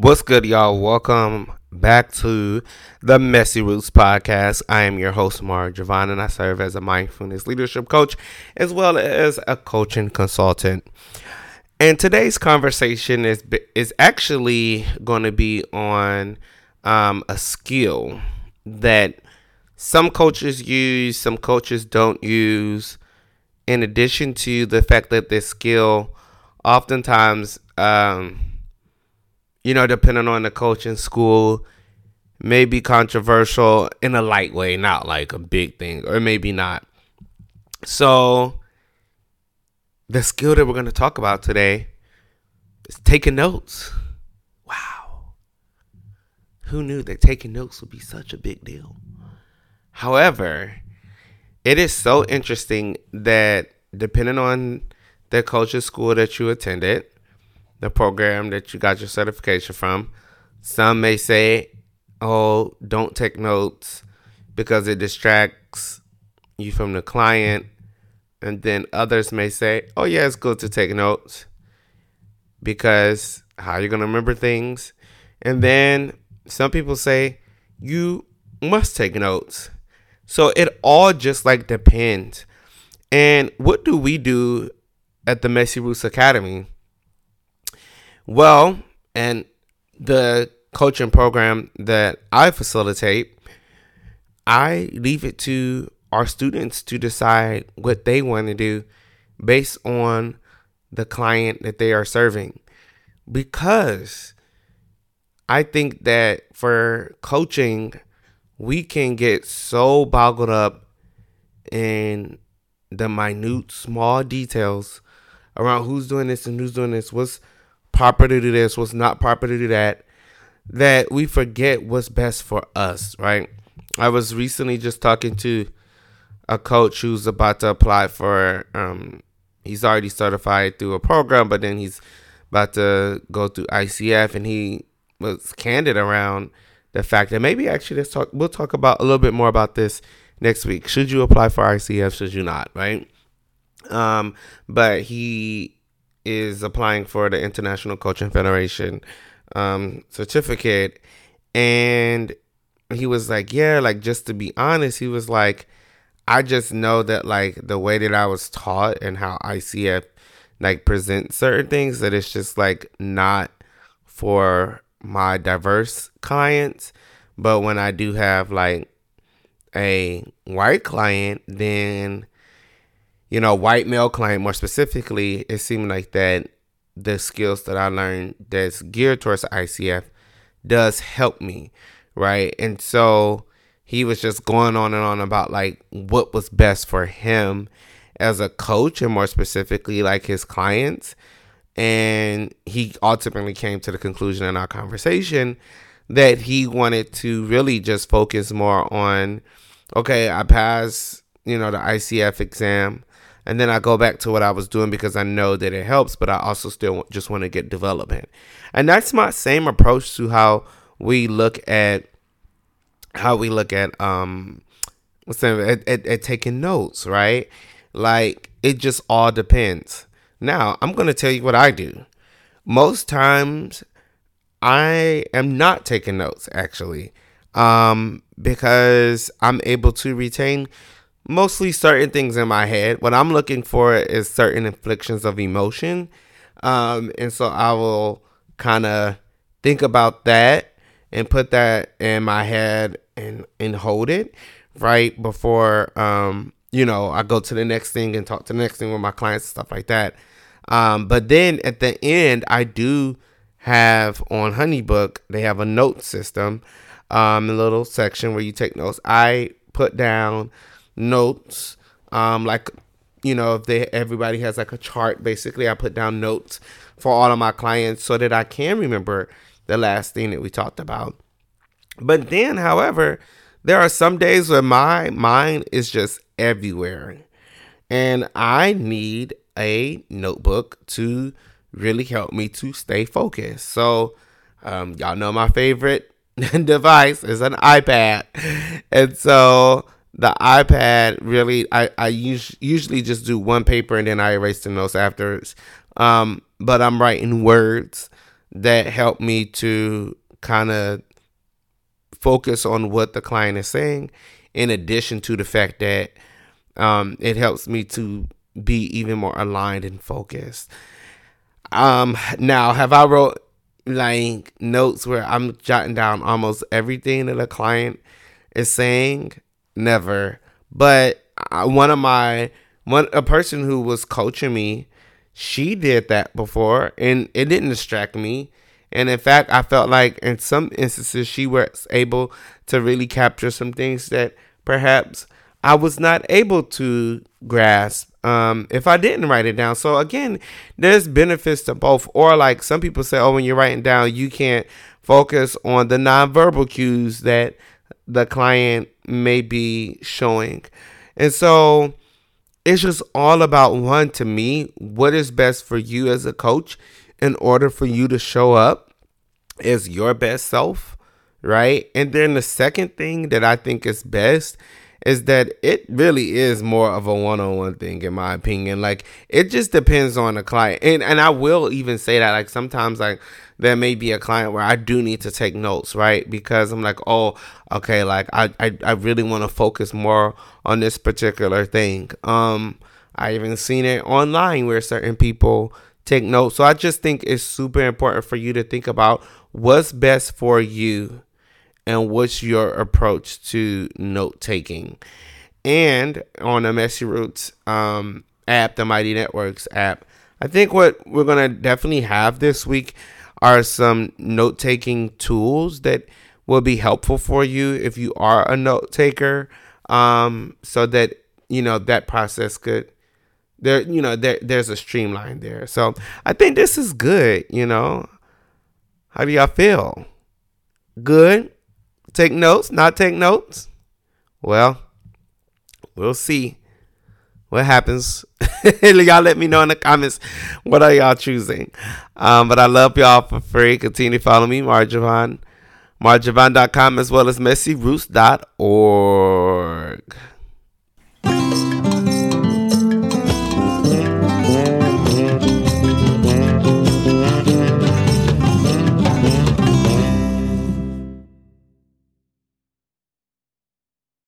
What's good, y'all? Welcome back to the Messy Roots podcast. I am your host, Mark Javon, and I serve as a mindfulness leadership coach as well as a coaching consultant. And today's conversation is is actually going to be on um, a skill that some coaches use, some coaches don't use. In addition to the fact that this skill, oftentimes. Um, you know, depending on the coaching school, may be controversial in a light way, not like a big thing, or maybe not. So, the skill that we're going to talk about today is taking notes. Wow. Who knew that taking notes would be such a big deal? However, it is so interesting that depending on the culture school that you attended, the program that you got your certification from. Some may say, oh, don't take notes because it distracts you from the client. And then others may say, oh, yeah, it's good to take notes because how you're going to remember things. And then some people say, you must take notes. So it all just like depends. And what do we do at the Messy Roots Academy? Well, and the coaching program that I facilitate, I leave it to our students to decide what they want to do based on the client that they are serving. Because I think that for coaching, we can get so boggled up in the minute, small details around who's doing this and who's doing this, what's proper to do this, what's not proper to do that, that we forget what's best for us, right? I was recently just talking to a coach who's about to apply for um he's already certified through a program, but then he's about to go through ICF and he was candid around the fact that maybe actually let's talk we'll talk about a little bit more about this next week. Should you apply for ICF, should you not, right? Um, but he is applying for the International Coaching Federation um, certificate. And he was like, Yeah, like just to be honest, he was like, I just know that like the way that I was taught and how ICF like presents certain things that it's just like not for my diverse clients. But when I do have like a white client, then you know, white male client more specifically, it seemed like that the skills that I learned that's geared towards ICF does help me, right? And so he was just going on and on about like what was best for him as a coach and more specifically like his clients. And he ultimately came to the conclusion in our conversation that he wanted to really just focus more on okay, I passed, you know, the ICF exam and then I go back to what I was doing because I know that it helps, but I also still just want to get development. And that's my same approach to how we look at how we look at um what's that, at, at, at taking notes, right? Like it just all depends. Now, I'm going to tell you what I do. Most times I am not taking notes actually. Um because I'm able to retain mostly certain things in my head. What I'm looking for is certain inflictions of emotion. Um, and so I will kind of think about that and put that in my head and, and hold it right before, um, you know, I go to the next thing and talk to the next thing with my clients and stuff like that. Um, but then at the end, I do have on Honeybook, they have a note system, um, a little section where you take notes. I put down notes. Um, like you know, if they everybody has like a chart, basically, I put down notes for all of my clients so that I can remember the last thing that we talked about. But then, however, there are some days where my mind is just everywhere. And I need a notebook to really help me to stay focused. So, um, y'all know my favorite device is an iPad. And so the iPad really I, I us- usually just do one paper and then I erase the notes afterwards. Um, but I'm writing words that help me to kind of focus on what the client is saying, in addition to the fact that um, it helps me to be even more aligned and focused. Um, now, have I wrote like notes where I'm jotting down almost everything that a client is saying? Never. But one of my one a person who was coaching me, she did that before, and it didn't distract me. And in fact, I felt like in some instances she was able to really capture some things that perhaps I was not able to grasp um, if I didn't write it down. So again, there's benefits to both. Or like some people say, oh, when you're writing down, you can't focus on the nonverbal cues that the client may be showing. And so it's just all about one to me, what is best for you as a coach in order for you to show up as your best self, right? And then the second thing that I think is best is that it really is more of a one-on-one thing in my opinion like it just depends on the client and and I will even say that like sometimes like there may be a client where I do need to take notes right? Because I'm like oh okay like I I, I really want to focus more on this particular thing. Um I even seen it online where certain people take notes. So I just think it's super important for you to think about what's best for you and what's your approach to note taking. And on the Messy Roots um, app, the Mighty Networks app, I think what we're to definitely have this week are some note taking tools that will be helpful for you if you are a note taker um, so that you know that process could there you know there there's a streamline there so i think this is good you know how do y'all feel good Take notes, not take notes? Well, we'll see what happens. y'all let me know in the comments what are y'all choosing. Um, but I love y'all for free. Continue to follow me, Marjavan. Marjavan.com as well as messyroots.org.